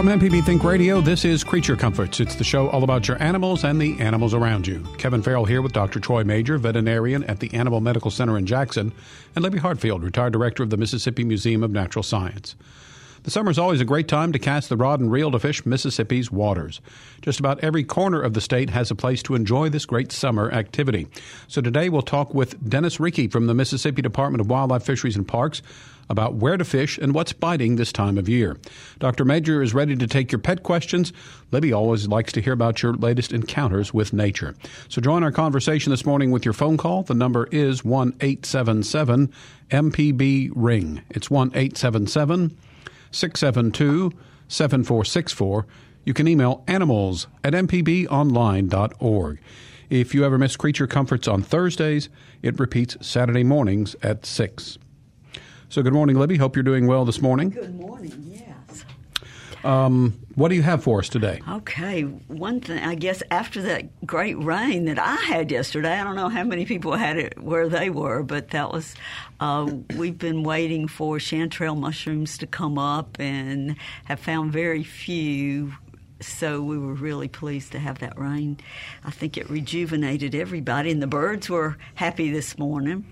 From MPB Think Radio, this is Creature Comforts. It's the show all about your animals and the animals around you. Kevin Farrell here with Dr. Troy Major, veterinarian at the Animal Medical Center in Jackson, and Libby Hartfield, retired director of the Mississippi Museum of Natural Science. The summer is always a great time to cast the rod and reel to fish Mississippi's waters. Just about every corner of the state has a place to enjoy this great summer activity. So today we'll talk with Dennis Riecke from the Mississippi Department of Wildlife, Fisheries, and Parks about where to fish and what's biting this time of year. Dr. Major is ready to take your pet questions. Libby always likes to hear about your latest encounters with nature. So join our conversation this morning with your phone call. The number is 1 877 MPB Ring. It's 1 877 672 7464. You can email animals at mpbonline.org. If you ever miss Creature Comforts on Thursdays, it repeats Saturday mornings at 6. So, good morning, Libby. Hope you're doing well this morning. Good morning, yes. Um, what do you have for us today? Okay, one thing, I guess after that great rain that I had yesterday, I don't know how many people had it where they were, but that was, uh, we've been waiting for chanterelle mushrooms to come up and have found very few so we were really pleased to have that rain. I think it rejuvenated everybody, and the birds were happy this morning.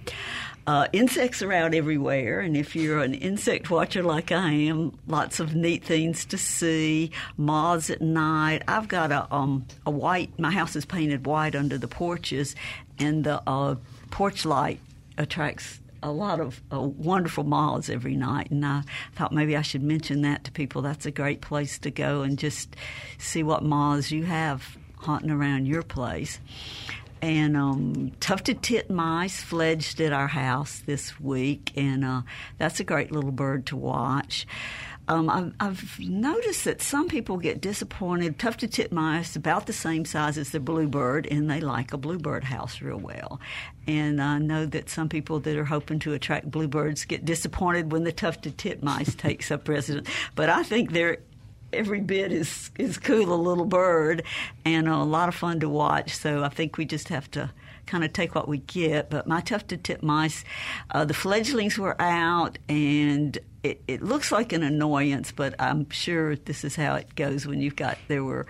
Uh, insects are out everywhere, and if you're an insect watcher like I am, lots of neat things to see. Moths at night. I've got a um, a white. My house is painted white under the porches, and the uh, porch light attracts a lot of uh, wonderful moths every night, and I thought maybe I should mention that to people. That's a great place to go and just see what moths you have haunting around your place and um, tufted titmice fledged at our house this week, and uh, that's a great little bird to watch. Um, I've, I've, noticed that some people get disappointed. Tufted titmice about the same size as the bluebird, and they like a bluebird house real well. And I know that some people that are hoping to attract bluebirds get disappointed when the tufted titmice takes up residence. But I think they're every bit is is cool a little bird and a lot of fun to watch. So I think we just have to kind of take what we get. But my tufted titmice, uh, the fledglings were out and. It, it looks like an annoyance, but I'm sure this is how it goes when you've got. There were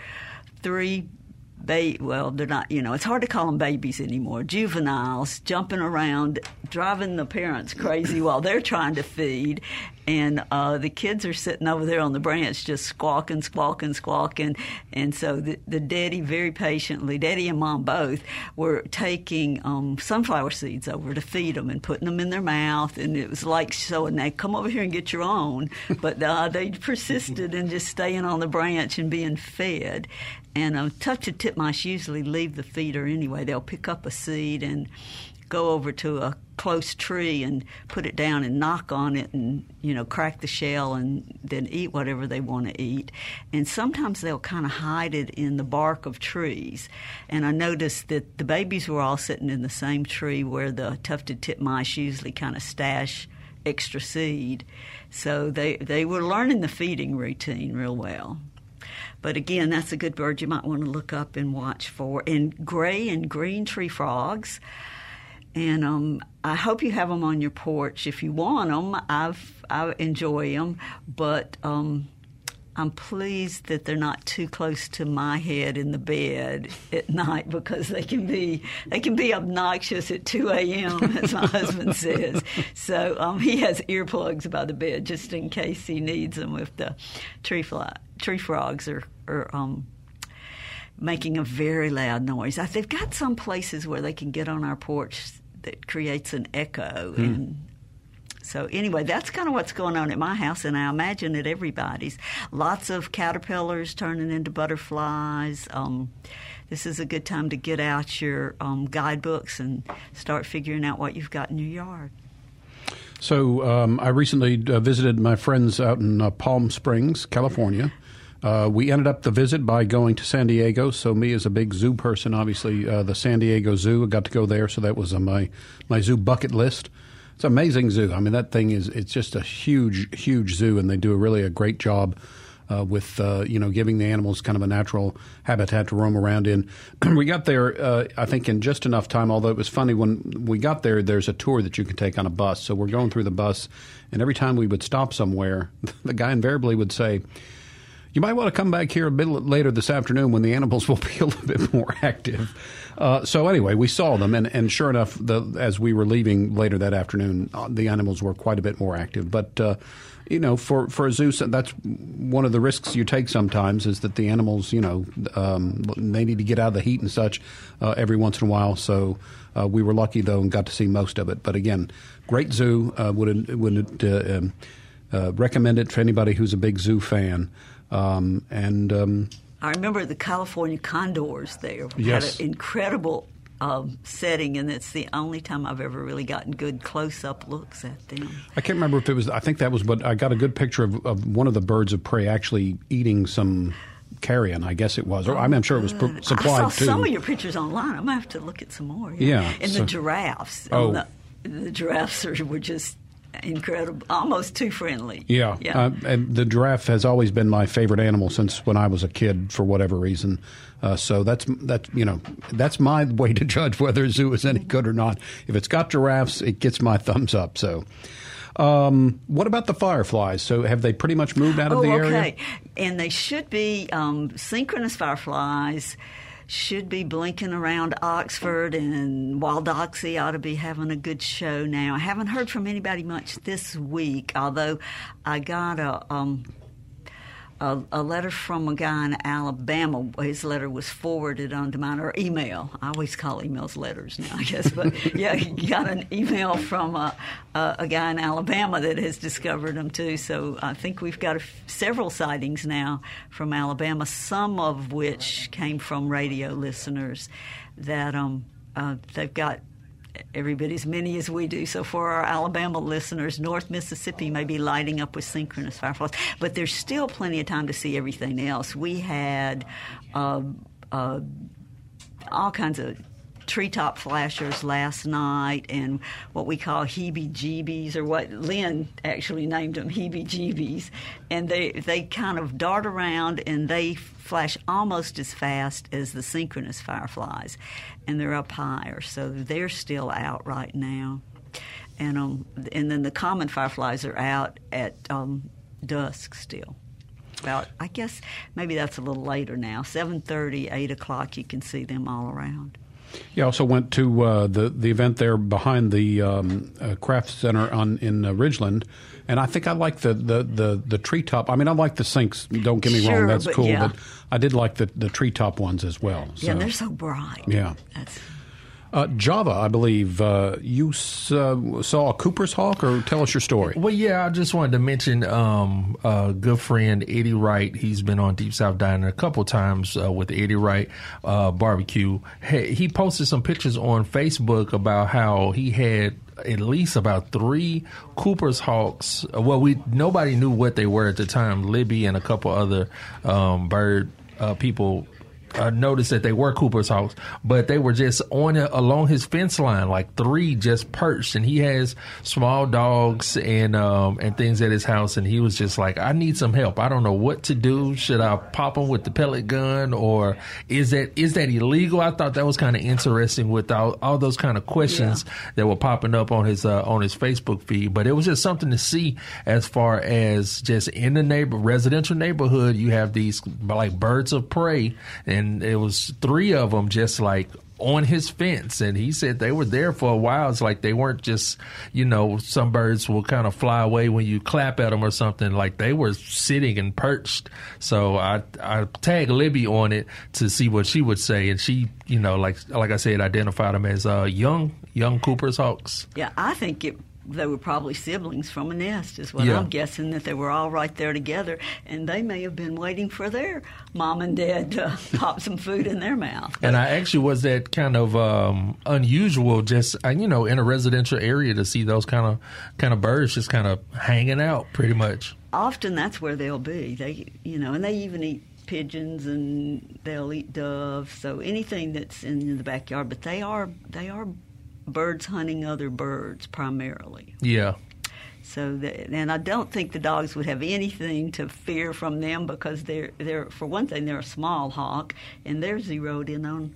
three ba- well, they're not, you know, it's hard to call them babies anymore. Juveniles jumping around, driving the parents crazy while they're trying to feed and uh, the kids are sitting over there on the branch just squawking, squawking, squawking. And so the, the daddy very patiently, daddy and mom both, were taking um, sunflower seeds over to feed them and putting them in their mouth. And it was like showing, they come over here and get your own. But uh, they persisted in just staying on the branch and being fed. And a tufted titmice usually leave the feeder anyway. They'll pick up a seed and go over to a close tree and put it down and knock on it and you know crack the shell and then eat whatever they want to eat. And sometimes they'll kind of hide it in the bark of trees. And i noticed that the babies were all sitting in the same tree where the tufted titmice usually kind of stash extra seed. So they they were learning the feeding routine real well. But again, that's a good bird you might want to look up and watch for. And gray and green tree frogs and um, I hope you have them on your porch if you want them. I've I enjoy them, but um, I'm pleased that they're not too close to my head in the bed at night because they can be they can be obnoxious at 2 a.m. as my husband says. So um, he has earplugs by the bed just in case he needs them if the tree fly, tree frogs are, are um, making a very loud noise. They've got some places where they can get on our porch that creates an echo mm. and so anyway, that's kind of what's going on at my house, and I imagine at everybody's. Lots of caterpillars turning into butterflies. Um, this is a good time to get out your um, guidebooks and start figuring out what you've got in your yard. So um, I recently uh, visited my friends out in uh, Palm Springs, California. Uh, we ended up the visit by going to San Diego. So me as a big zoo person, obviously uh, the San Diego Zoo, I got to go there. So that was on my my zoo bucket list. It's an amazing zoo. I mean, that thing is it's just a huge, huge zoo, and they do a really a great job. Uh, with uh, you know giving the animals kind of a natural habitat to roam around in. we got there, uh, I think, in just enough time. Although it was funny when we got there, there's a tour that you can take on a bus. So we're going through the bus, and every time we would stop somewhere, the guy invariably would say, "You might want to come back here a bit later this afternoon when the animals will be a little bit more active." Uh, so anyway, we saw them, and, and sure enough, the, as we were leaving later that afternoon, uh, the animals were quite a bit more active. But uh, you know, for for a zoo, that's one of the risks you take sometimes is that the animals, you know, um, they need to get out of the heat and such uh, every once in a while. So uh, we were lucky though and got to see most of it. But again, great zoo. Uh, would would um, recommend it for anybody who's a big zoo fan. Um, and um, I remember the California condors there yes. had an incredible um, setting, and it's the only time I've ever really gotten good close up looks at them. I can't remember if it was. I think that was, but I got a good picture of, of one of the birds of prey actually eating some carrion. I guess it was, or I mean, I'm sure it was pr- supplied I saw too. some of your pictures online. I'm gonna have to look at some more. Yeah, yeah and so, the giraffes. Oh. The, the giraffes are, were just incredible, almost too friendly. Yeah, yeah. Uh, and the giraffe has always been my favorite animal since when I was a kid, for whatever reason. Uh, so that's that. You know, that's my way to judge whether a zoo is any good or not. If it's got giraffes, it gets my thumbs up. So. Um, what about the fireflies? So have they pretty much moved out of oh, the area? Okay, and they should be um, synchronous fireflies should be blinking around Oxford, and Wall Doxey ought to be having a good show now. I haven't heard from anybody much this week, although I got a. Um, a, a, letter from a guy in Alabama. His letter was forwarded onto mine, or email. I always call emails letters now, I guess. But yeah, he got an email from a, a, a, guy in Alabama that has discovered them too. So I think we've got several sightings now from Alabama, some of which came from radio listeners that um, uh, they've got every bit as many as we do. So for our Alabama listeners, North Mississippi may be lighting up with synchronous fireflies, but there's still plenty of time to see everything else. We had uh, uh, all kinds of treetop flashers last night and what we call heebie-jeebies or what Lynn actually named them heebie-jeebies and they they kind of dart around and they flash almost as fast as the synchronous fireflies and they're up higher so they're still out right now and um and then the common fireflies are out at um, dusk still about I guess maybe that's a little later now. Seven thirty, eight o'clock you can see them all around. You also went to uh, the the event there behind the um, uh, craft center on in uh, Ridgeland, and I think I like the, the, the, the treetop. I mean, I like the sinks. Don't get me sure, wrong, that's but cool. yeah. But I did like the the treetop ones as well. So. Yeah, they're so bright. Yeah. That's, uh, Java, I believe uh, you uh, saw a Cooper's Hawk, or tell us your story. Well, yeah, I just wanted to mention um, a good friend Eddie Wright. He's been on Deep South Dining a couple times uh, with Eddie Wright uh, Barbecue. He, he posted some pictures on Facebook about how he had at least about three Cooper's Hawks. Well, we nobody knew what they were at the time. Libby and a couple other um, bird uh, people uh, noticed that they were Cooper's Hawks, but they were just on a, along his fence line, like three just perched. And he has small dogs and um, and things at his house, and he was just like, "I need some help. I don't know what to do. Should I pop him with the pellet gun, or is that is that illegal?" I thought that was kind of interesting with all, all those kind of questions yeah. that were popping up on his uh, on his Facebook feed. But it was just something to see as far as just in the neighbor residential neighborhood, you have these like birds of prey. And and it was three of them just like on his fence. And he said they were there for a while. It's like they weren't just you know some birds will kind of fly away when you clap at them or something. Like they were sitting and perched. So i i tagged libby on it to see what she would say. And she you know like like i said identified them as uh young young cooper's hawks. Yeah i think it they were probably siblings from a nest, is what Yeah. I'm guessing. That they were all right there together, and they may have been waiting for their mom and dad to pop some food in their mouth. And I actually was that kind of um, unusual, just uh, you know, in a residential area to see those kind of kind of birds just kind of hanging out, pretty much. Often that's where they'll be. They, you know, and they even eat pigeons and they'll eat doves. So anything that's in the backyard, but they are they are birds hunting other birds primarily. Yeah. So, that, and I don't think the dogs would have anything to fear from them because they're they're for one thing they're a small hawk and they're zeroed in on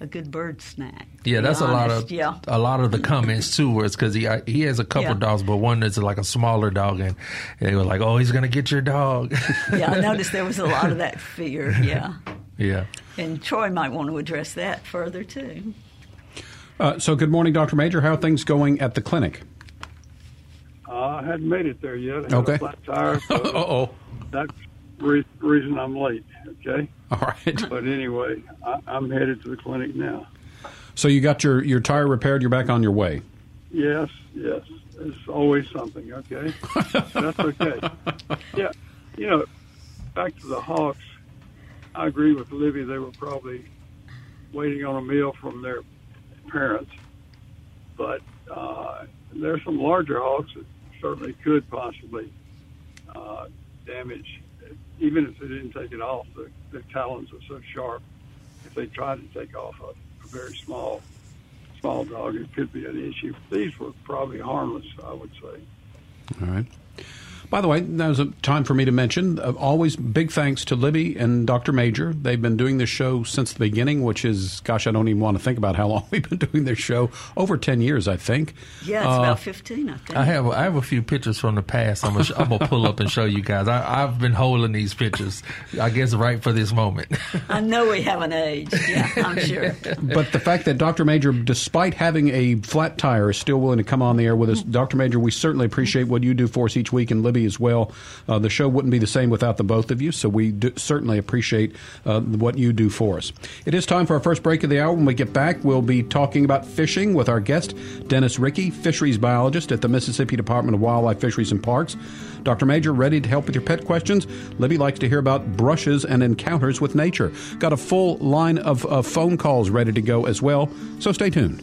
a good bird snack. Yeah, that's a lot of yeah. a lot of the comments too. Where it's because he he has a couple Yeah. dogs, but one that's like a smaller dog, and they were like, "Oh, he's gonna get your dog." yeah, I noticed there was a lot of that fear. Yeah, yeah. and Troy might want to address that further too. Uh, so, good morning, Dr. Major. How are things going at the clinic? Uh, I hadn't made it there yet. I had Okay. a flat tire, Uh so oh. that's the reason I'm late. Okay, All right. but anyway, I, I'm headed to the clinic now. So, you got your, your tire repaired. You're back on your way. Yes, yes, it's always something. Okay, that's okay. Yeah, you know, back to the Hawks. I agree with Libby. They were probably waiting on a meal from their parents, but uh, there's some larger hawks that certainly could possibly uh, damage, even if they didn't take it off. The, their talons are so sharp. If they tried to take off a, a very small small dog, it could be an issue. These were probably harmless, I would say. All right. By the way, now's a time for me to mention uh, always big thanks to Libby and Dr. Major. They've been doing this show since the beginning, which is, gosh, I don't even want to think about how long we've been doing this show. Over 10 years, I think. Yeah, it's Uh, about fifteen, I think. I have I have a few pictures from the past. I'm gonna, pull up and show you guys. I, I've been holding these pictures. I guess right for this moment. I know we haven't aged. Yeah, I'm sure. But the fact that Dr. Major, despite having a flat tire, is still willing to come on the air with us, Dr. Major, we certainly appreciate what you do for us each week, and Libby as well. Uh, the show wouldn't be the same without the both of you, so we certainly appreciate uh, what you do for us. It is time for our first break of the hour. When we get back, we'll be talking about fishing with our guest, Dennis Riecke, fisheries biologist at the Mississippi Department of Wildlife, Fisheries, and Parks. Dr. Major, ready to help with your pet questions? Libby likes to hear about brushes and encounters with nature. Got a full line of uh, phone calls ready to go as well, so stay tuned.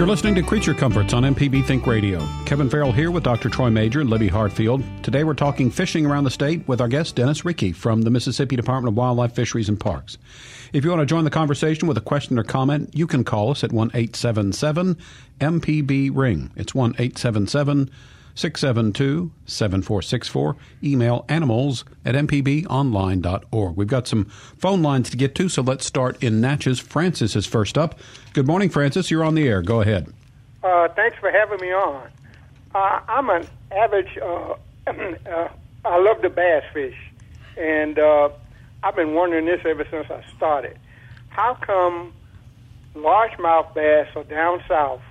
You're listening to Creature Comforts on MPB Think Radio. Kevin Farrell here with Dr. Troy Major and Libby Hartfield. Today we're talking fishing around the state with our guest, Dennis Riecke from the Mississippi Department of Wildlife, Fisheries, and Parks. If you want to join the conversation with a question or comment, you can call us at 1 877 MPB Ring. It's 1 877 672 7464. Email animals at mpbonline.org. We've got some phone lines to get to, so let's start in Natchez. Francis is first up. Good morning, Francis. You're on the air. Go ahead. Uh, thanks for having me on. Uh, I'm an average. Uh, uh, I love the bass fish, and uh, I've been wondering this ever since I started. How come largemouth bass are down south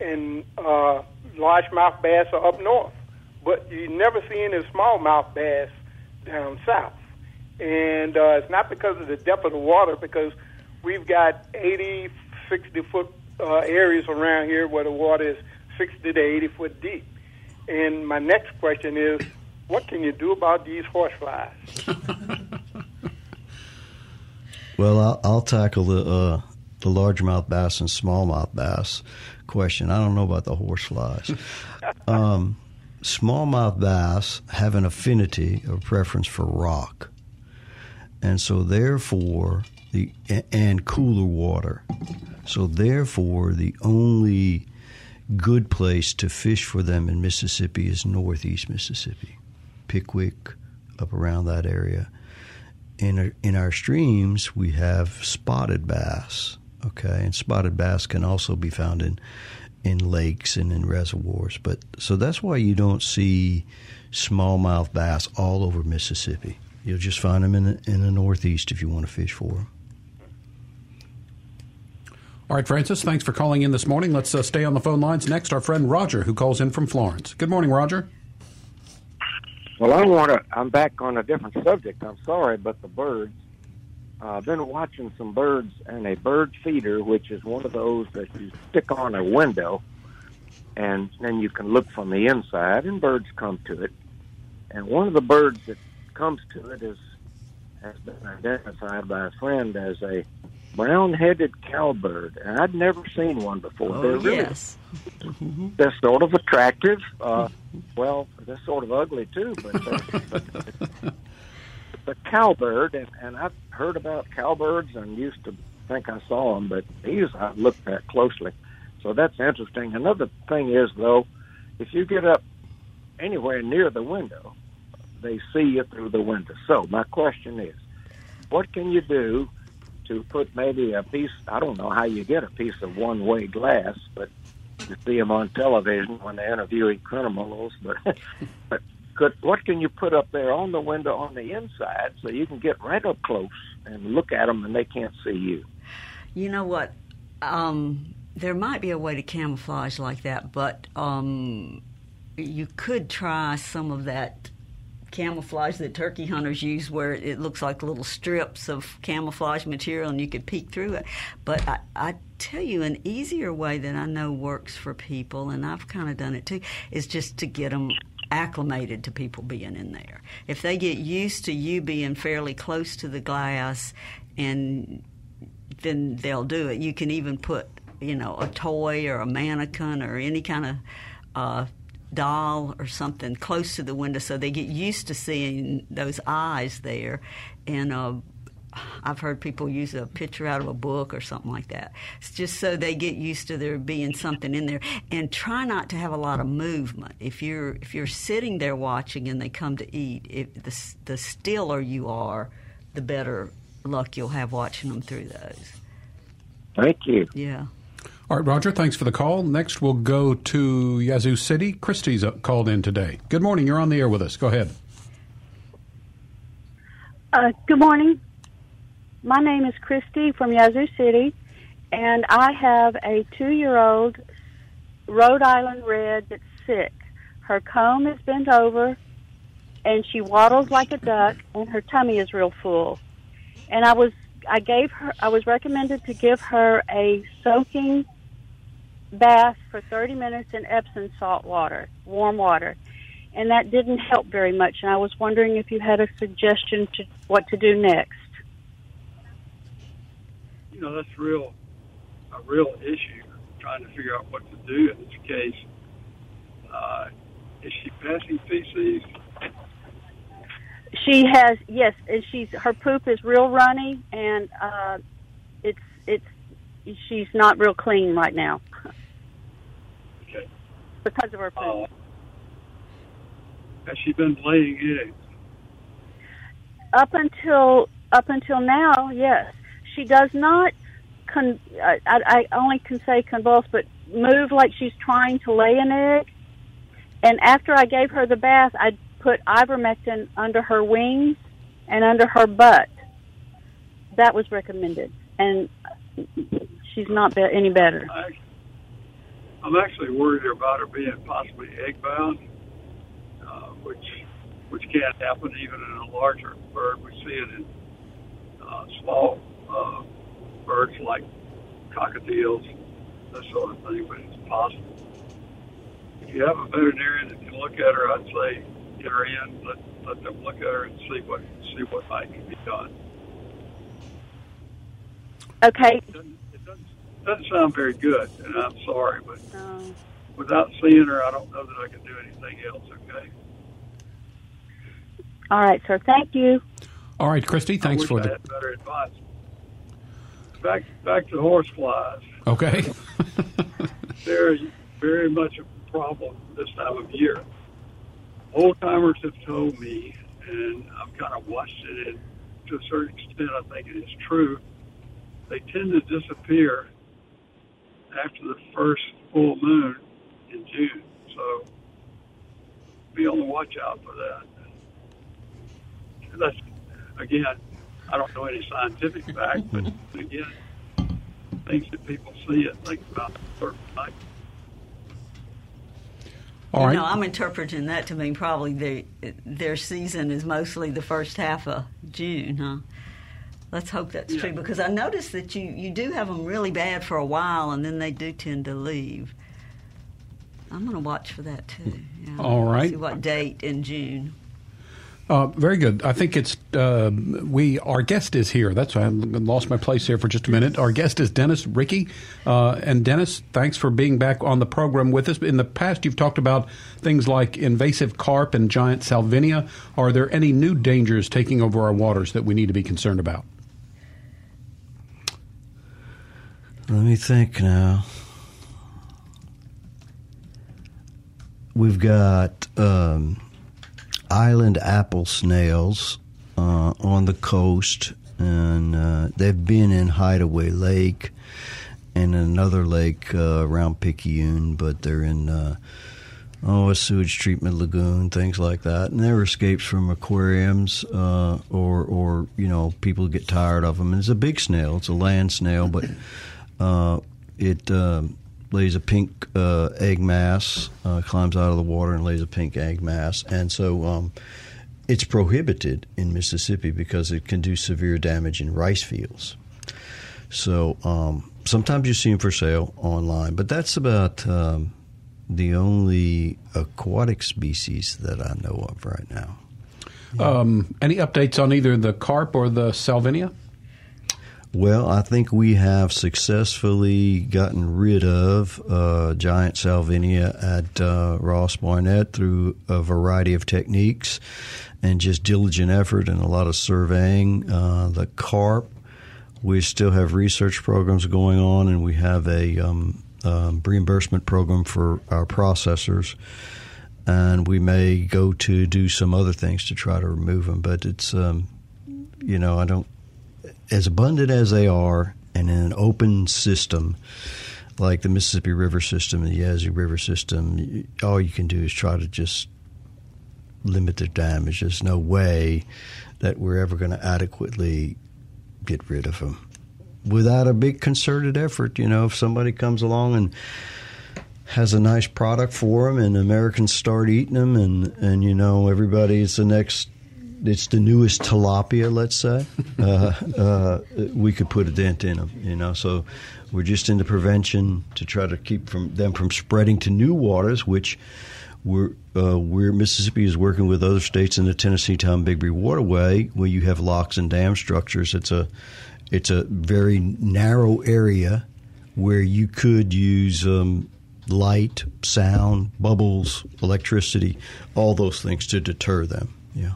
and uh, largemouth bass are up north, but you never see any smallmouth bass down south? And uh, it's not because of the depth of the water, because we've got 80, 60 foot uh, areas around here where the water is 60 to 80 foot deep. And my next question is, what can you do about these horseflies? Well, I'll, I'll tackle the uh, the largemouth bass and smallmouth bass question. I don't know about the horseflies. um, smallmouth bass have an affinity or preference for rock, and so therefore the and cooler water. So therefore, the only good place to fish for them in Mississippi is northeast Mississippi, Pickwick, up around that area in our, in our streams we have spotted bass okay and spotted bass can also be found in in lakes and in reservoirs but so that's why you don't see smallmouth bass all over Mississippi you'll just find them in the, in the northeast if you want to fish for them All right, Francis, thanks for calling in this morning. Let's uh, stay on the phone lines. Next, our friend Roger, who calls in from Florence. Good morning, Roger. Well, I want to. I'm back on a different subject. I'm sorry, but the birds. I've been watching some birds and a bird feeder, which is one of those that you stick on a window, and then you can look from the inside, and birds come to it. And one of the birds that comes to it is has been identified by a friend as a brown-headed cowbird, and I'd never seen one before. Oh, they're really yes. they're sort of attractive. Uh, well, they're sort of ugly too, but, they're- but the cowbird, and, and I've heard about cowbirds and used to think I saw them, but these I looked at closely. So that's interesting. Another thing is though, if you get up anywhere near the window, they see you through the window. So my question is, what can you do to put maybe a piece? I don't know how you get a piece of one-way glass, but you see them on television when they're interviewing criminals. But but could, what can you put up there on the window on the inside so you can get right up close and look at them and they can't see you? You know what? Um, there might be a way to camouflage like that, but um, you could try some of that camouflage that turkey hunters use where it looks like little strips of camouflage material and you could peek through it. But I, I tell you, an easier way that I know works for people, and I've kind of done it too, is just to get them acclimated to people being in there. If they get used to you being fairly close to the glass and then they'll do it. You can even put, you know, a toy or a mannequin or any kind of uh, doll or something close to the window so they get used to seeing those eyes there. And uh, I've heard people use a picture out of a book or something like that. It's just so they get used to there being something in there. And try not to have a lot of movement. If you're if you're sitting there watching and they come to eat, if the the stiller you are, the better luck you'll have watching them through those. Thank you. Yeah. All right, Roger, thanks for the call. Next, we'll go to Yazoo City. Christy's uh, called in today. Good morning. You're on the air with us. Go ahead. Uh, good morning. My name is Christy from Yazoo City, and I have a two year old Rhode Island Red that's sick. Her comb is bent over, and she waddles like a duck, and her tummy is real full. And I was I gave her I was recommended to give her a soaking bath for 30 minutes in Epsom salt water, warm water. And that didn't help very much. And I was wondering if you had a suggestion to what to do next. You know that's real a real issue trying to figure out what to do in this case. Uh, is she passing feces? She has yes, and she's her poop is real runny, and uh, it's it's she's not real clean right now Okay. because of her poop. Uh, has she been laying eggs? up until up until now, yes, she does not. Con- I, I only can say convulse, but move like she's trying to lay an egg. And after I gave her the bath, I put ivermectin under her wings and under her butt. That was recommended, and she's not be- any better. I'm actually worried about her being possibly egg bound, uh, which which can happen even in a larger bird. We see it in uh, small uh, birds like cockatiels, that sort of thing, but it's possible. If you have a veterinarian that can look at her, I'd say get her in, let, let them look at her and see what see what might be done. Okay. It doesn't, it doesn't, doesn't sound very good, and I'm sorry, but Um, without seeing her, I don't know that I can do anything else. Okay. all right, sir. Thank you. All right, Christy, thanks I wish for I the. had better advice. Back back to horseflies. Okay. They're very much a problem this time of year. Old timers have told me, and I've kind of watched it, and to a certain extent, I think it is true. They tend to disappear after the first full moon in June. So be on the watch out for that. That's again, I don't know any scientific fact, but again, things that people see and think about certain night. All you right. know, I'm interpreting that to mean probably their their season is mostly the first half of June, huh? let's hope that's true because I noticed that you, you do have them really bad for a while and then they do tend to leave. I'm going to watch for that too. Yeah. All right. See what date in June. Uh, very good. I think it's uh, we. Our guest is here. That's why I lost my place here for just a minute. Our guest is Dennis Riecke, uh, and Dennis, thanks for being back on the program with us. In the past, you've talked about things like invasive carp and giant salvinia. Are there any new dangers taking over our waters that we need to be concerned about? Let me think now. We've got. Um, island apple snails uh, on the coast, and uh, they've been in Hideaway Lake and another lake uh, around Picayune, but they're in uh, oh a sewage treatment lagoon, things like that. And they're escapes from aquariums, uh, or or you know people get tired of them. And it's a big snail; it's a land snail, but uh, it lays a pink uh, egg mass, uh, climbs out of the water and lays a pink egg mass. And so um, it's prohibited in Mississippi because it can do severe damage in rice fields. So um, sometimes you see them for sale online, but that's about um, the only aquatic species that I know of right now. Yeah. Um, any updates on either the carp or the salvinia? Well, I think we have successfully gotten rid of uh, giant salvinia at uh, Ross Barnett through a variety of techniques and just diligent effort and a lot of surveying. Uh, the carp, we still have research programs going on, and we have a um, um, reimbursement program for our processors. And we may go to do some other things to try to remove them, but it's, um, you know, I don't as abundant as they are, and in an open system like the Mississippi River system and the Yazoo River system, all you can do is try to just limit the damage. There's no way that we're ever going to adequately get rid of them without a big concerted effort. You know, if somebody comes along and has a nice product for them, and Americans start eating them, and and you know everybody's the next it's the newest tilapia, let's say, uh, uh, we could put a dent in them. You know, so we're just into prevention to try to keep from them from spreading to new waters, which we're uh, we're Mississippi is working with other states in the Tennessee Tombigbee Waterway, where you have locks and dam structures. It's a it's a very narrow area where you could use um, light, sound, bubbles, electricity, all those things to deter them. Yeah.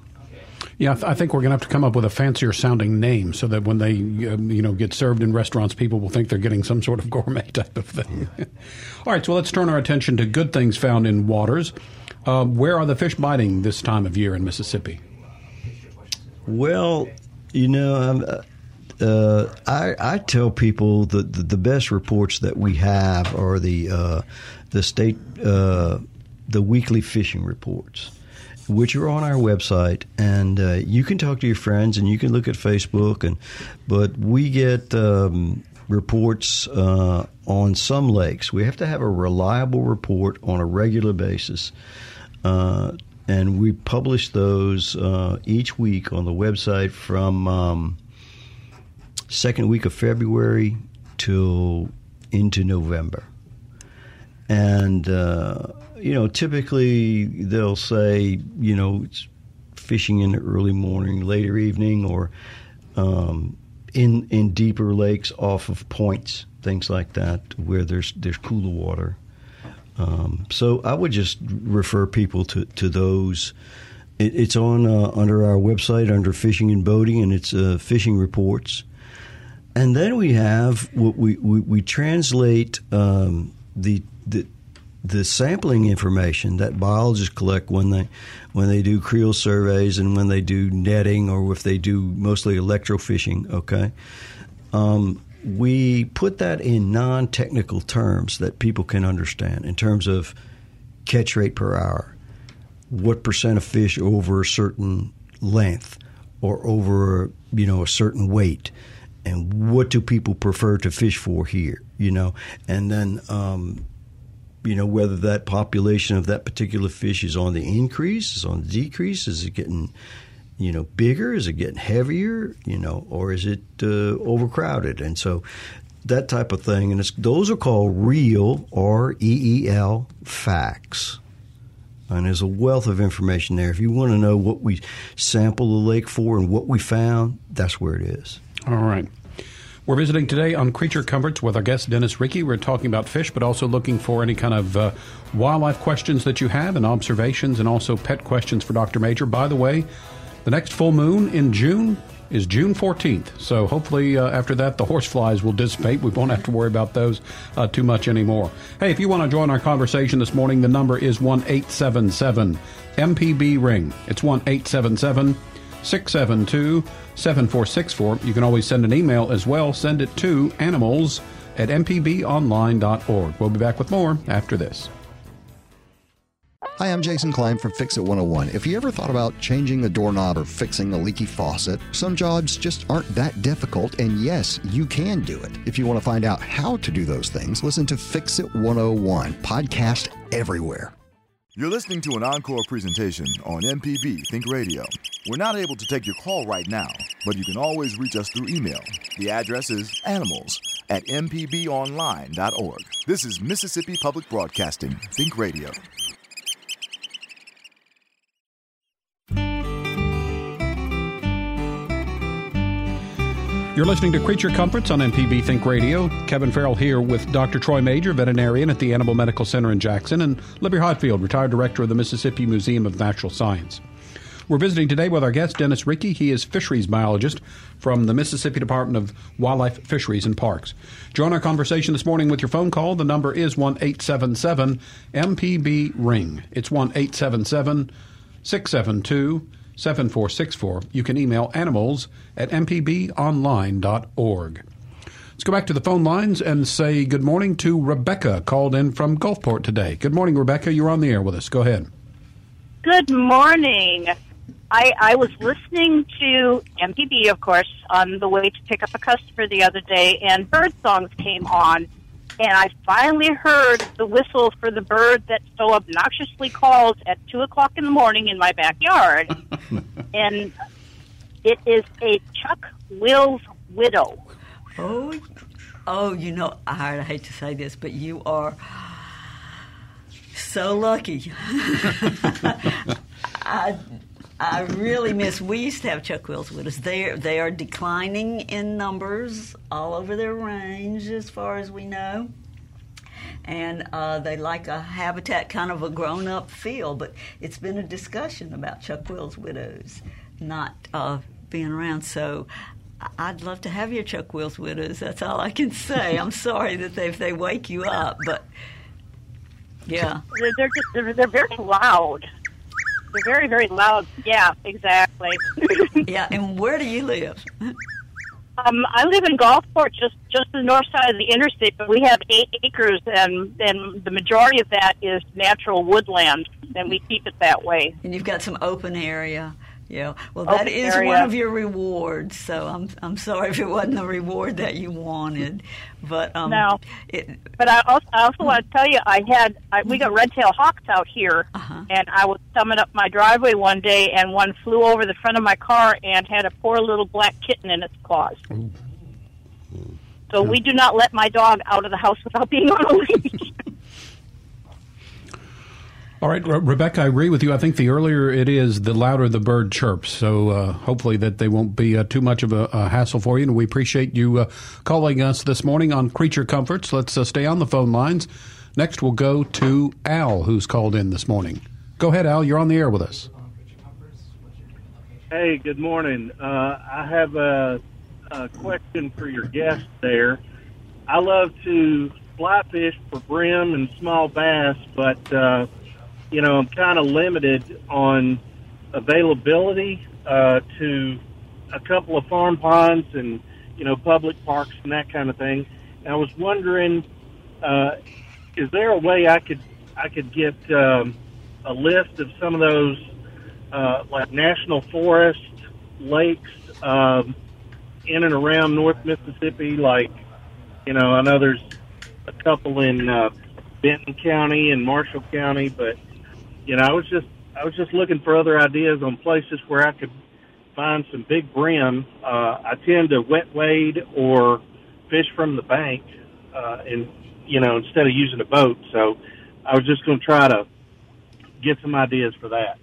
Yeah, I, th- I think we're going to have to come up with a fancier sounding name so that when they, um, you know, get served in restaurants, people will think they're getting some sort of gourmet type of thing. All right, so let's turn our attention to good things found in waters. Uh, where are the fish biting this time of year in Mississippi? Well, you know, uh, uh, I, I tell people that the, the, best reports that we have are the uh, the state uh, the weekly fishing reports which are on our website, and uh, you can talk to your friends and you can look at Facebook. And but we get um, reports uh, on some lakes. We have to have a reliable report on a regular basis. Uh, and we publish those uh, each week on the website from um, second week of February till into November. And uh, you know, typically they'll say, you know, it's fishing in the early morning, later evening, or um, in in deeper lakes off of points, things like that, where there's there's cooler water. Um, so I would just refer people to to those. It, it's on uh, under our website under fishing and boating, and it's uh, fishing reports. And then we have what we we, we translate um, the the the sampling information that biologists collect when they when they do creel surveys and when they do netting or if they do mostly electrofishing, okay, um, we put that in non-technical terms that people can understand in terms of catch rate per hour, what percent of fish over a certain length or over you know a certain weight, and what do people prefer to fish for here, you know, and then. Um, you know whether that population of that particular fish is on the increase, is on the decrease, is it getting you know bigger? Is it getting heavier? You know, or is it uh, overcrowded? And so that type of thing. And those are called real R E E L facts. And there's a wealth of information there. If you want to know what we sample the lake for and what we found, that's where it is. All right. We're visiting today on Creature Comforts with our guest Dennis Riecke. We're talking about fish, but also looking for any kind of uh, wildlife questions that you have and observations, and also pet questions for Dr. Major. By the way, the next full moon in June is June 14th. So hopefully uh, after that, the horseflies will dissipate. We won't have to worry about those uh, too much anymore. Hey, if you want to join our conversation this morning, the number is 1 877 MPB Ring. It's 1 877 672 7464. You can always send an email as well. Send it to animals at mpbonline.org. We'll be back with more after this. Hi, I'm Jason Klein from Fix It 101. If you ever thought about changing the doorknob or fixing a leaky faucet, some jobs just aren't that difficult, and yes, you can do it. If you want to find out how to do those things, listen to Fix It 101, podcast everywhere. You're listening to an encore presentation on MPB Think Radio. We're not able to take your call right now, but you can always reach us through email. The address is animals at mpbonline.org. This is Mississippi Public Broadcasting, Think Radio. You're listening to Creature Comforts on MPB Think Radio. Kevin Farrell here with Dr. Troy Major, veterinarian at the Animal Medical Center in Jackson, and Libby Hartfield, retired director of the Mississippi Museum of Natural Science. We're visiting today with our guest, Dennis Riecke. He is fisheries biologist from the Mississippi Department of Wildlife, Fisheries, and Parks. Join our conversation this morning with your phone call. The number is 1 877 MPB Ring. It's 1 877 672 7464. You can email animals at mpbonline.org. Let's go back to the phone lines and say good morning to Rebecca, called in from Gulfport today. Good morning, Rebecca. You're on the air with us. Go ahead. Good morning. I, I was listening to MPB, of course, on the way to pick up a customer the other day, and bird songs came on. And I finally heard the whistle for the bird that so obnoxiously calls at 2 o'clock in the morning in my backyard. and it is a Chuck Wills widow. Oh, oh, you know, I hate to say this, but you are so lucky. I, uh, I really miss. We used to have Chuck Wills with us. They they are declining in numbers all over their range, as far as we know. And uh, they like a habitat, kind of a grown up feel. But it's been a discussion about Chuck Wills widows not uh, being around. So I'd love to have your Chuck Wills widows. That's all I can say. I'm sorry that they, if they wake you up, but yeah, they're just they're, they're very loud. They're very very loud. Yeah, exactly. yeah. And where do you live? Um, I live in Gulfport, just just the north side of the interstate, but we have eight acres, and and the majority of that is natural woodland, and we keep it that way. And you've got some open area. Yeah. Well, that Open is area. one of your rewards. So I'm I'm sorry if it wasn't the reward that you wanted, but um, No. it, But I also, I also want to tell you, I had I, we got red tail hawks out here, Uh-huh. and I was coming up my driveway one day, and one flew over the front of my car and had a poor little black kitten in its claws. So we do not let my dog out of the house without being on a leash. All right, Re- Rebecca, I agree with you. I think the earlier it is, the louder the bird chirps. So uh, hopefully that they won't be uh, too much of a, a hassle for you. And we appreciate you uh, calling us this morning on Creature Comforts. Let's uh, stay on the phone lines. Next, we'll go to Al, who's called in this morning. Go ahead, Al. You're on the air with us. Hey, good morning. Uh, I have a, a question for your guest there. I love to fly fish for brim and small bass, but uh, you know I'm kind of limited on availability uh, to a couple of farm ponds and you know public parks and that kind of thing. And I was wondering, uh, is there a way I could I could get um, a list of some of those uh, like national forest lakes um, in and around North Mississippi. Like, you know, I know there's a couple in uh, Benton County and Marshall County, but you know, I was just I was just looking for other ideas on places where I could find some big brim. Uh, I tend to wet wade or fish from the bank, uh, and you know instead of using a boat. So I was just going to try to get some ideas for that.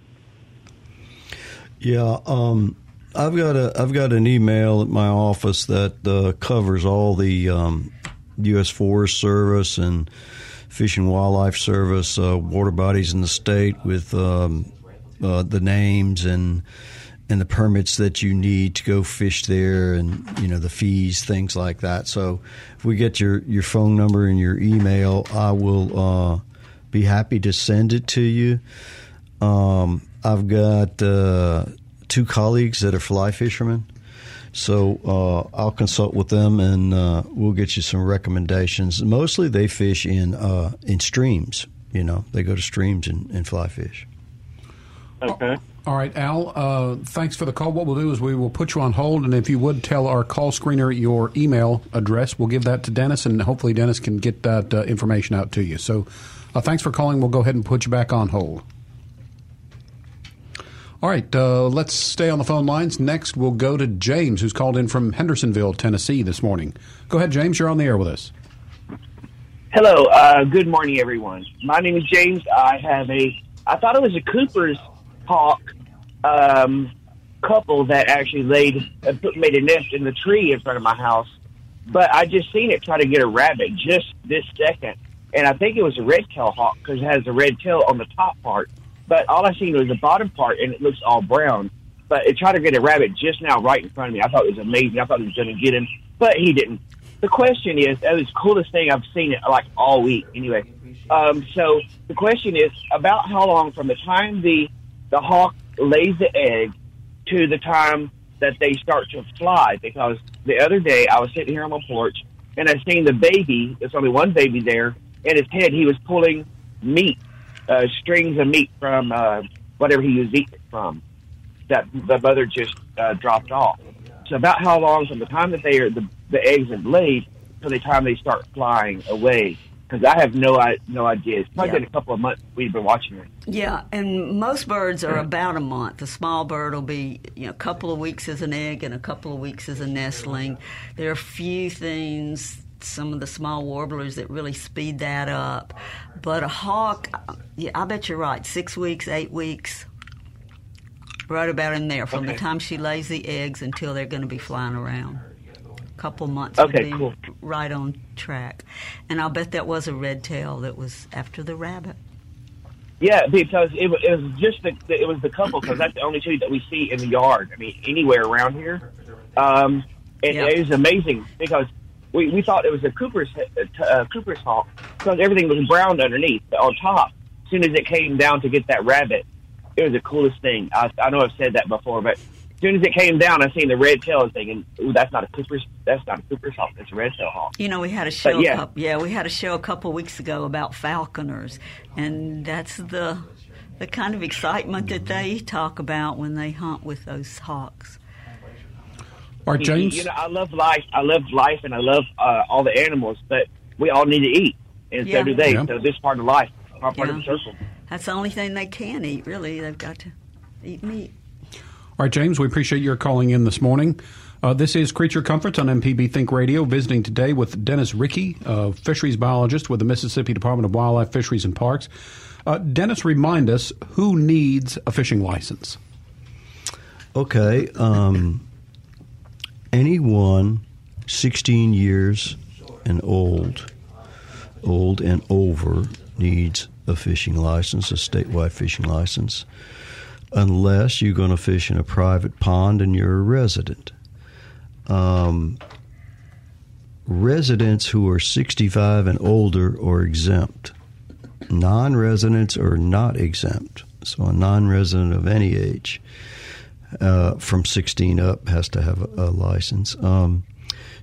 Yeah, um, I've got a I've got an email at my office that uh, covers all the um, U.S. Forest Service and Fish and Wildlife Service uh, water bodies in the state with um, uh, the names and and the permits that you need to go fish there and you know the fees things like that. So if we get your your phone number and your email i will uh, be happy to send it to you. Um, i've got uh, two colleagues that are fly fishermen so uh, I'll consult with them and uh, we'll get you some recommendations. Mostly they fish in uh, in streams. You know, they go to streams and, and fly fish. Okay. All right, Al, uh, thanks for the call. What we'll do is we will put you on hold, and if you would tell our call screener your email address, we'll give that to Dennis, and hopefully Dennis can get that uh, information out to you. So uh, thanks for calling. We'll go ahead and put you back on hold. All right, uh, let's stay on the phone lines. Next, we'll go to James, who's called in from Hendersonville, Tennessee this morning. Go ahead, James. You're on the air with us. Hello. Uh, good morning, everyone. My name is James. I have a, I thought it was a Cooper's hawk um, couple that actually laid, uh, put, made a nest in the tree in front of my house. But I just seen it try to get a rabbit just this second. And I think it was a red tail hawk because it has a red tail on the top part. But all I seen was the bottom part and it looks all brown. But it tried to get a rabbit just now right in front of me. I thought it was amazing. I thought it was going to get him, but he didn't. The question is, that was the coolest thing I've seen it like all week. Anyway, um, so the question is about how long from the time the the hawk lays the egg to the time that they start to fly. Because the other day I was sitting here on my porch and I seen the baby. There's only one baby there. and his head, he was pulling meat, uh, strings of meat from uh, whatever he was eating from. That the mother just uh, dropped off. So about how long from the time that they are the, the eggs have laid to the time they start flying away? Because I have no I, no idea. It's probably Yeah. been a couple of months we've been watching it. Yeah, and most birds are about a month. A small bird will be, you know, a couple of weeks as an egg and a couple of weeks as a nestling. There are a few things, some of the small warblers that really speed that up. But a hawk, yeah, I bet you're right. Six weeks, eight weeks, right about in there from the time she lays the eggs until they're going to be flying around. A couple months would Okay, be cool. right on track. And I'll bet that was a red tail that was after the rabbit. Yeah, because it, wa- it was just the, it was the couple because that's the only two that we see in the yard. I mean, anywhere around here. Um, and Yeah. it was amazing because we, we thought it was a Cooper's uh, Cooper's hawk because everything was brown underneath But on top. As soon as it came down to get that rabbit, it was the coolest thing. I, I know I've said that before, but as soon as it came down, I seen the red tail and thinking, "Ooh, that's not a Cooper's. That's not a Cooper's hawk. That's a red tail hawk." You know, we had a show. yeah. a coup- yeah, we had a show a couple weeks ago about falconers, and that's the the kind of excitement that they talk about when they hunt with those hawks. All right, You- James. You know, I love life. I love life, and I love uh, all the animals. But we all need to eat, and Yeah. so do they. Yeah. So this part of life, our part of the Yeah. circle. That's the only thing they can eat. Really, they've got to eat meat. All right, James, we appreciate your calling in this morning. Uh, this is Creature Comforts on MPB Think Radio, visiting today with Dennis Riecke, a fisheries biologist with the Mississippi Department of Wildlife, Fisheries, and Parks. Uh, Dennis, remind us who needs a fishing license? Okay. Um, anyone 16 years and old, old and over, needs a fishing license, a statewide fishing license, unless you're going to fish in a private pond and you're a resident. Um, residents who are 65 and older are exempt. Non residents are not exempt. So, a non resident of any age uh, from 16 up has to have a, a license. Um,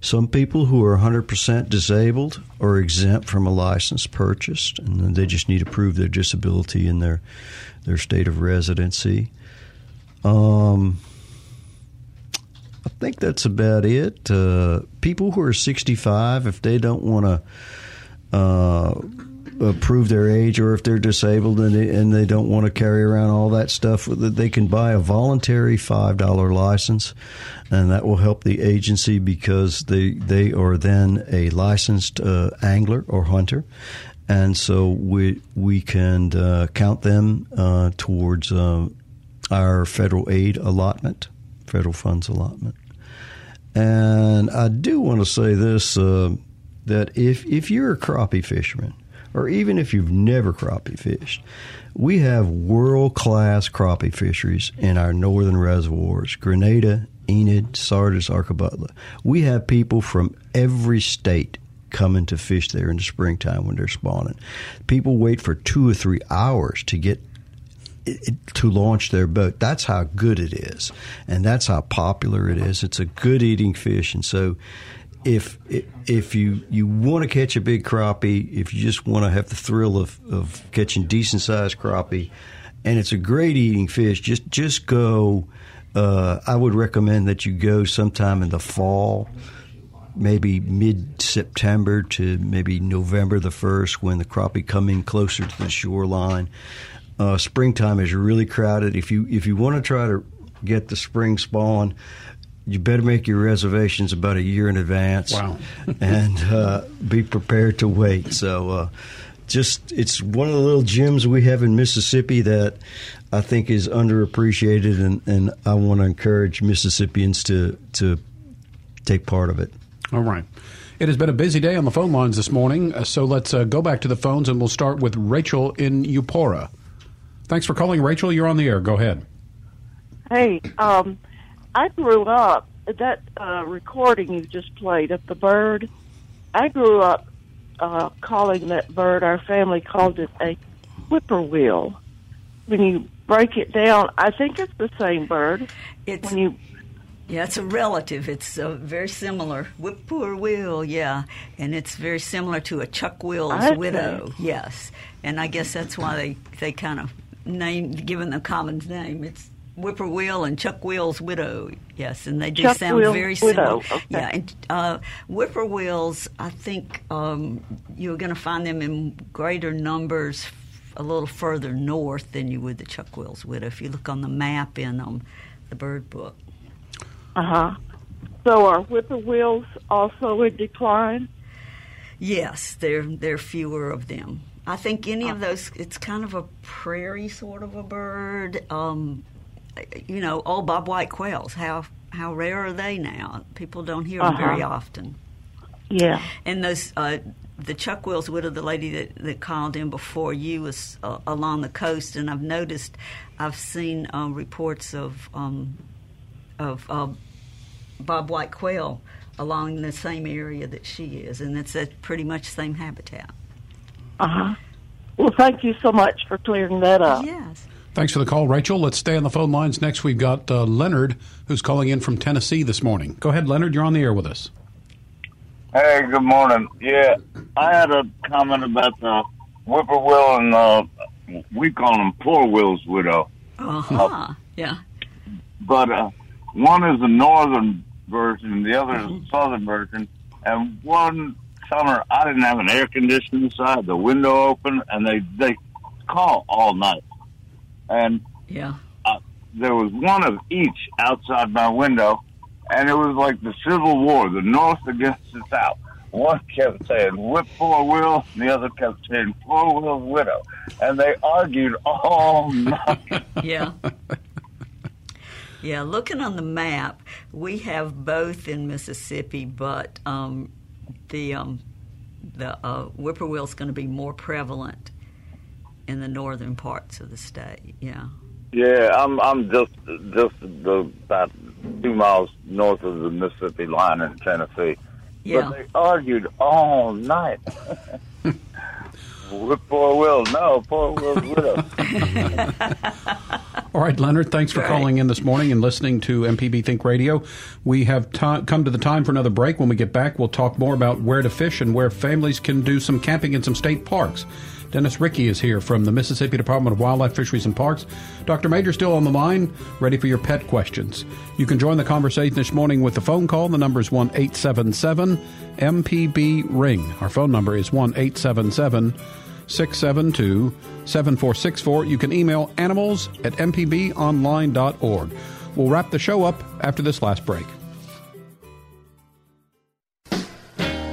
some people who are 100% disabled are exempt from a license purchased, and they just need to prove their disability in their their state of residency. Um, I think that's about it. Uh, people who are 65, if they don't want to uh, uh, prove their age or if they're disabled and they, and they don't want to carry around all that stuff, they can buy a voluntary five dollar license, and that will help the agency because they they are then a licensed uh, angler or hunter, and so we we can uh, count them uh, towards uh, our federal aid allotment, federal funds allotment. And I do want to say this uh, that if if you're a crappie fisherman, or even if you've never crappie fished, we have world class crappie fisheries in our northern reservoirs Grenada, Enid, Sardis, Arkabutla. We have people from every state coming to fish there in the springtime when they're spawning. People wait for two or three hours to get to launch their boat. That's how good it is, and that's how popular it is. It's a good eating fish, and so if if you you want to catch a big crappie, if you just want to have the thrill of, of catching decent sized crappie, and it's a great eating fish, just just go. Uh, I would recommend that you go sometime in the fall, maybe mid September to maybe November the first, when the crappie come in closer to the shoreline. Uh, springtime is really crowded. If you if you want to try to get the spring spawn, you better make your reservations about a year in advance. Wow. and uh, be prepared to wait. So, uh, just it's one of the little gems we have in Mississippi that I think is underappreciated, and, and I want to encourage Mississippians to to take part of it. All right. It has been a busy day on the phone lines this morning, uh, so let's uh, go back to the phones and we'll start with Rachel in Eupora. Thanks for calling, Rachel. You're on the air. Go ahead. Hey, um, I grew up that uh, recording you just played of the bird. I grew up uh, calling that bird. Our family called it a whippoorwill. When you break it down, I think it's the same bird. It's when you yeah, it's a relative. It's uh, very similar. Whippoorwill, yeah, and it's very similar to a chuck-will's Okay. widow. Yes, and I guess that's why they they kind of named given the common name. It's whippoorwill and chuck-will's widow. Yes, and they do sound Chuck-will's very similar. widow, okay. Yeah, and uh, whippoorwills. I think um, you're going to find them in greater numbers a little further north than you would the chuck-will's widow. If you look on the map in um, the bird book. uh huh. So are whippoorwills also in decline? Yes, there there are fewer of them. I think any of those. It's kind of a prairie sort of a bird. Um, you know, old Bob White quails. How how rare are they now? People don't hear them very Uh-huh. often. Yeah. And those uh, the Chuck Wills widow, the lady that, that called in before you, was uh, along the coast, and I've noticed, I've seen uh, reports of um, of uh, Bob White quail along the same area that she is, and it's at pretty much same habitat. Uh huh. Well, thank you so much for clearing that up. Yes. Thanks for the call, Rachel. Let's stay on the phone lines. Next, we've got uh, Leonard, who's calling in from Tennessee this morning. Go ahead, Leonard. You're on the air with us. Hey, good morning. Yeah, I had a comment about the whippoorwill and uh, we call them poor Will's widow. Uh huh. Yeah. But uh, one is the northern version, the other is the southern version. And one summer, I didn't have an air conditioner inside, the window open, and they they call all night. And Yeah. uh, there was one of each outside my window, and it was like the Civil War, the North against the South. One kept saying "whip poor Will," and the other kept saying "poor Will's widow," and they argued all night. yeah. Yeah, looking on the map, we have both in Mississippi, but um, the um, the uh, whippoorwill's going to be more prevalent in the northern parts of the state. Yeah. Yeah, I'm I'm just just the, about two miles north of the Mississippi line in Tennessee. Yeah. But they argued all night. Whip poor Will, no, poor Will's widow. All right, Leonard, thanks for calling in this morning and listening to MPB Think Radio. We have ti come to the time for another break. When we get back, we'll talk more about where to fish and where families can do some camping in some state parks. Dennis Riecke is here from the Mississippi Department of Wildlife, Fisheries, and Parks. Dr. Major still on the line, ready for your pet questions. You can join the conversation this morning with the phone call. The number is 1 877 MPB Ring. Our phone number is 1 877 672 7464. You can email animals at mpbonline.org. We'll wrap the show up after this last break.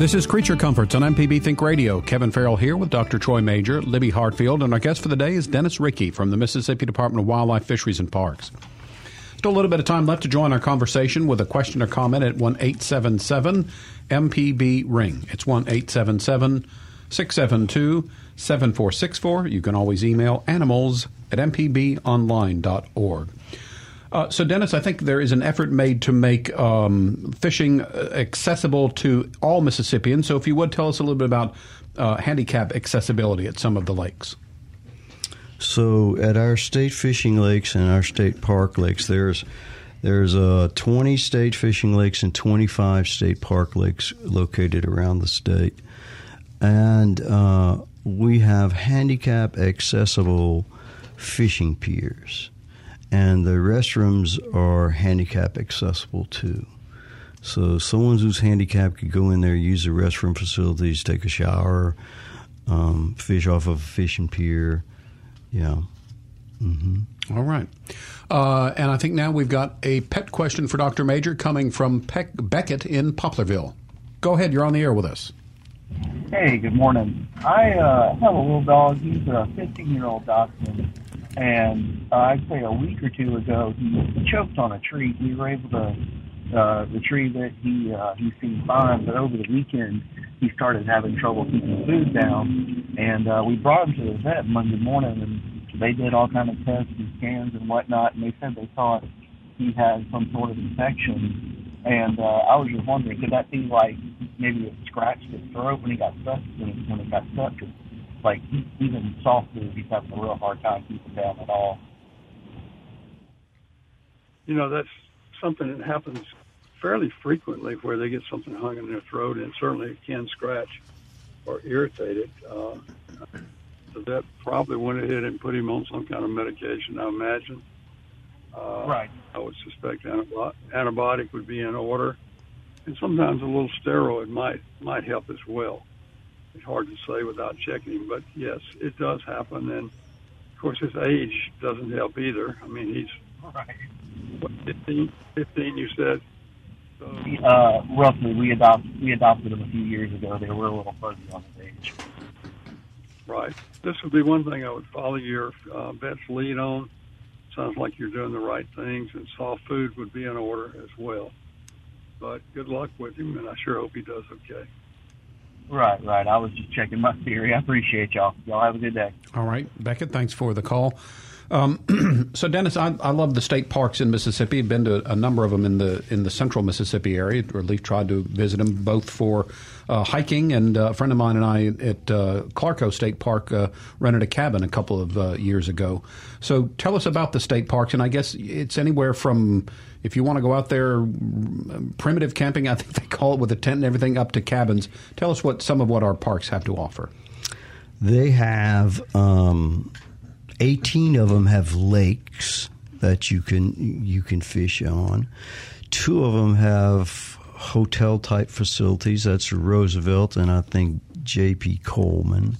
This is Creature Comforts on MPB Think Radio. Kevin Farrell here with Dr. Troy Major, Libby Hartfield, and our guest for the day is Dennis Riecke from the Mississippi Department of Wildlife, Fisheries, and Parks. Still a little bit of time left to join our conversation with a question or comment at 1 877 MPB Ring. It's 1 877 672 7464. You can always email animals at mpbonline.org. Uh, so, Dennis, I think there is an effort made to make um, fishing accessible to all Mississippians. So, if you would tell us a little bit about uh, handicap accessibility at some of the lakes. So, at our state fishing lakes and our state park lakes, there's there's uh, 20 state fishing lakes and 25 state park lakes located around the state, and uh, we have handicap accessible fishing piers and the restrooms are handicap accessible too. So someone who's handicapped could go in there, use the restroom facilities, take a shower, um, fish off of a fishing pier. Yeah. Mm-hmm. All right. Uh, and I think now we've got a pet question for Dr. Major coming from Peck Beckett in Poplarville. Go ahead. You're on the air with us. Hey, good morning. I uh, have a little dog. He's a 15 year old dachshund and uh, I'd say a week or two ago he choked on a tree. We were able to uh, retrieve it. He uh, he seemed fine, but over the weekend he started having trouble keeping food down, and uh, we brought him to the vet Monday morning, and they did all kind of tests and scans and whatnot, and they said they thought he had some sort of infection. And uh, I was just wondering, could that be like maybe it scratched his throat when he got stuck when he, when he got stuck? Like even soft food, he's having a real hard time keeping down at all. You know, that's something that happens fairly frequently where they get something hung in their throat, and certainly it can scratch or irritate it. Uh, so that probably went ahead and put him on some kind of medication, I imagine. Uh, right. I would suspect antibiotic would be in order, and sometimes a little steroid might might help as well it's hard to say without checking him, but yes, it does happen. And of course, his age doesn't help either. I mean, he's right. what, 15, 15 you said. So, uh, roughly, we adopted we adopted him a few years ago. They were a little fuzzy on his age. Right. This would be one thing I would follow your uh, vet's lead on. Sounds like you're doing the right things, and soft food would be in order as well. But good luck with him, and I sure hope he does okay. Right, right. I was just checking my theory. I appreciate y'all. Y'all have a good day. All right, Beckett. Thanks for the call. Um, so, Dennis, I, I, love the state parks in Mississippi. I've been to a number of them in the in the central Mississippi area, or at least tried to visit them both for uh, hiking. And uh, a friend of mine and I at uh, Clarkco State Park uh, rented a cabin a couple of uh, years ago. So, tell us about the state parks. And I guess it's anywhere from if you want to go out there, primitive camping, I think they call it with a tent and everything, up to cabins. Tell us what some of what our parks have to offer. They have um, 18 of them have lakes that you can you can fish on. Two of them have hotel type facilities. That's Roosevelt and I think J.P. Coleman.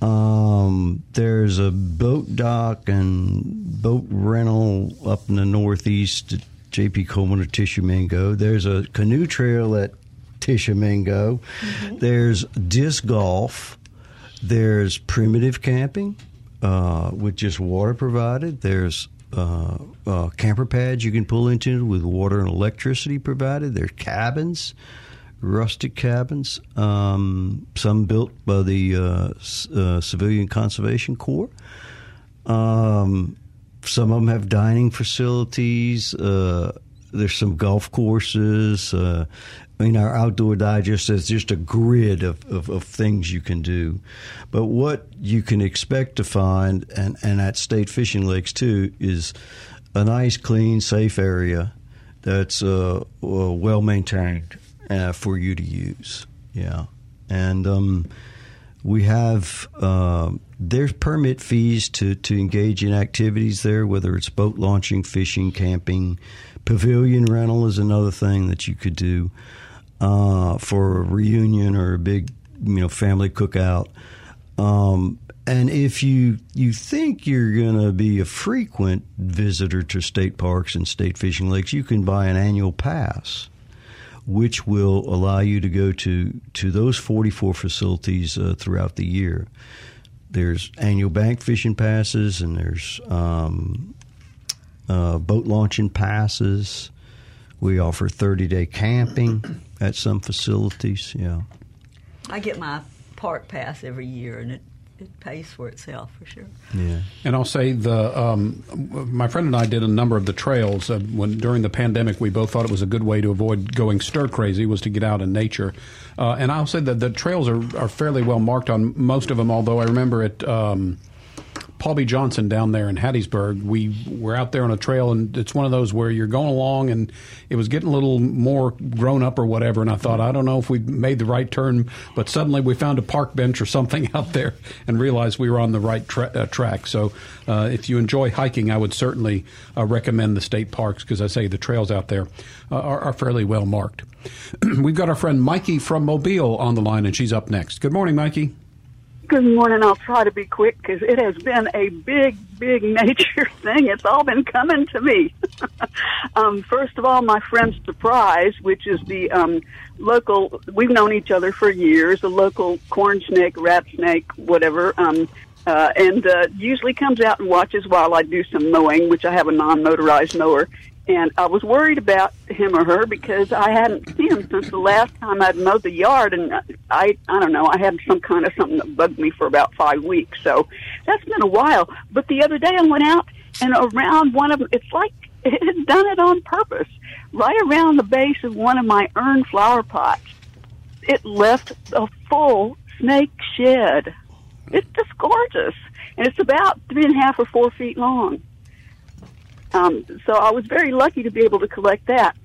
Um, there's a boat dock and boat rental up in the northeast at J.P. Coleman or Tishomingo. There's a canoe trail at Tishomingo. Mm-hmm. There's disc golf. There's primitive camping uh, with just water provided. There's uh, uh, camper pads you can pull into with water and electricity provided. There's cabins rustic cabins, um, some built by the uh, uh, Civilian Conservation Corps. Um, some of them have dining facilities. Uh, there's some golf courses. Uh, I mean, our outdoor digest is just a grid of, of, of, things you can do. But what you can expect to find, and, and at state fishing lakes too, is a nice, clean, safe area that's uh, well maintained uh, for you to use. Yeah. And um, we have uh, there's permit fees to, to engage in activities there, whether it's boat launching, fishing, camping. Pavilion rental is another thing that you could do uh, for a reunion or a big you know family cookout. Um, and if you you think you're going to be a frequent visitor to state parks and state fishing lakes, you can buy an annual pass which will allow you to go to, to those 44 facilities uh, throughout the year. There's annual bank fishing passes, and there's um, uh, boat launching passes. We offer 30 day camping at some facilities. Yeah. I get my park pass every year, and it it pays for itself for sure. Yeah, and I'll say the um, my friend and I did a number of the trails uh, when during the pandemic. We both thought it was a good way to avoid going stir crazy was to get out in nature. Uh, and I'll say that the trails are, are fairly well marked on most of them. Although I remember it. Um, Paul B. Johnson down there in Hattiesburg. We were out there on a trail, and it's one of those where you're going along, and it was getting a little more grown up or whatever. And I thought, I don't know if we made the right turn, but suddenly we found a park bench or something out there and realized we were on the right tra- uh, track. So uh, if you enjoy hiking, I would certainly uh, recommend the state parks because I say the trails out there uh, are, are fairly well marked. We've got our friend Mikey from Mobile on the line, and she's up next. Good morning, Mikey. Good morning. I'll try to be quick because it has been a big, big nature thing. It's all been coming to me. um, first of all, my friend Surprise, which is the um, local, we've known each other for years, a local corn snake, rat snake, whatever, um, uh, and uh, usually comes out and watches while I do some mowing, which I have a non motorized mower and I was worried about him or her because I hadn't seen him since the last time I'd mowed the yard, and I I don't know I had some kind of something that bugged me for about five weeks, so that's been a while. But the other day I went out and around one of them, it's like it had done it on purpose, right around the base of one of my urn flower pots. It left a full snake shed. It's just gorgeous, and it's about three and a half or four feet long. Um, so I was very lucky to be able to collect that.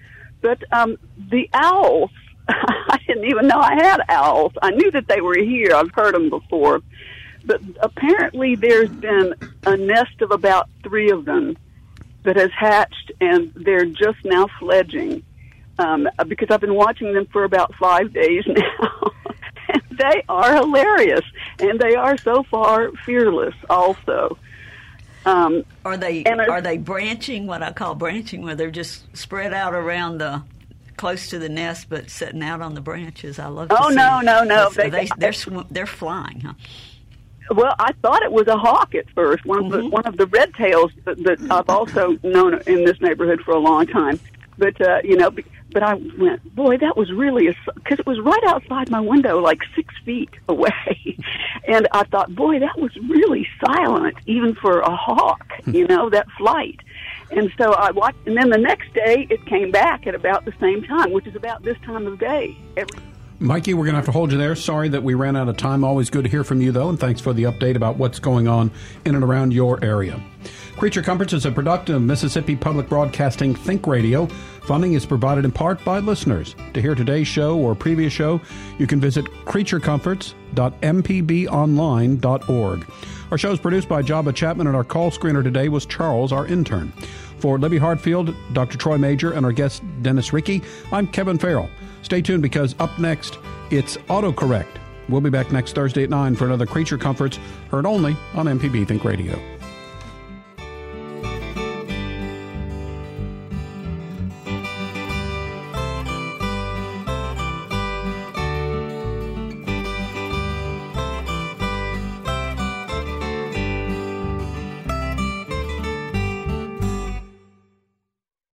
But um, the owls, I didn't even know I had owls. I knew that they were here. I've heard them before. But apparently there's been a nest of about three of them that has hatched and they're just now fledging. Um, because I've been watching them for about five days now. and they are hilarious. And they are so far fearless also. Um, are they are they branching? What I call branching, where they're just spread out around the close to the nest, but sitting out on the branches. I love. oh no, no, no! They, they, they're sw- they're flying, huh? Well, I thought it was a hawk at first. One of mm-hmm. the one of the red tails that, that I've also known in this neighborhood for a long time. But uh, you know, but I went, boy, that was really a because it was right outside my window, like six feet away, and I thought, boy, that was really silent, even for a hawk, you know, that flight. And so I watched, and then the next day it came back at about the same time, which is about this time of day. Every- Mikey, we're going to have to hold you there. Sorry that we ran out of time. Always good to hear from you, though, and thanks for the update about what's going on in and around your area. Creature Comforts is a production of Mississippi Public Broadcasting Think Radio. Funding is provided in part by listeners. To hear today's show or previous show, you can visit creaturecomforts.mpbonline.org. Our show is produced by Jabba Chapman, and our call screener today was Charles, our intern. For Libby Hartfield, Dr. Troy Major, and our guest Dennis Riecke, I'm Kevin Farrell. Stay tuned because up next, it's autocorrect. We'll be back next Thursday at 9 for another Creature Comforts, heard only on MPB Think Radio.